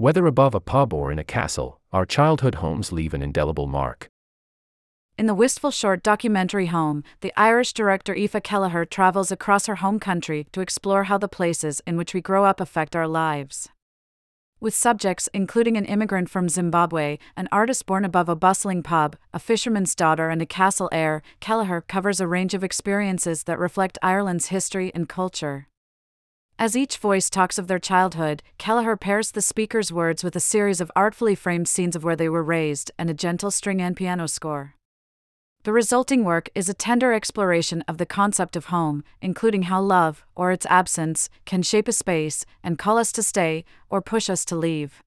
Whether above a pub or in a castle, our childhood homes leave an indelible mark. In the wistful short documentary Home, the Irish director Aoife Kelleher travels across her home country to explore how the places in which we grow up affect our lives. With subjects including an immigrant from Zimbabwe, an artist born above a bustling pub, a fisherman's daughter, and a castle heir, Kelleher covers a range of experiences that reflect Ireland's history and culture. As each voice talks of their childhood, Kelleher pairs the speaker's words with a series of artfully framed scenes of where they were raised and a gentle string and piano score. The resulting work is a tender exploration of the concept of home, including how love, or its absence, can shape a space and call us to stay or push us to leave.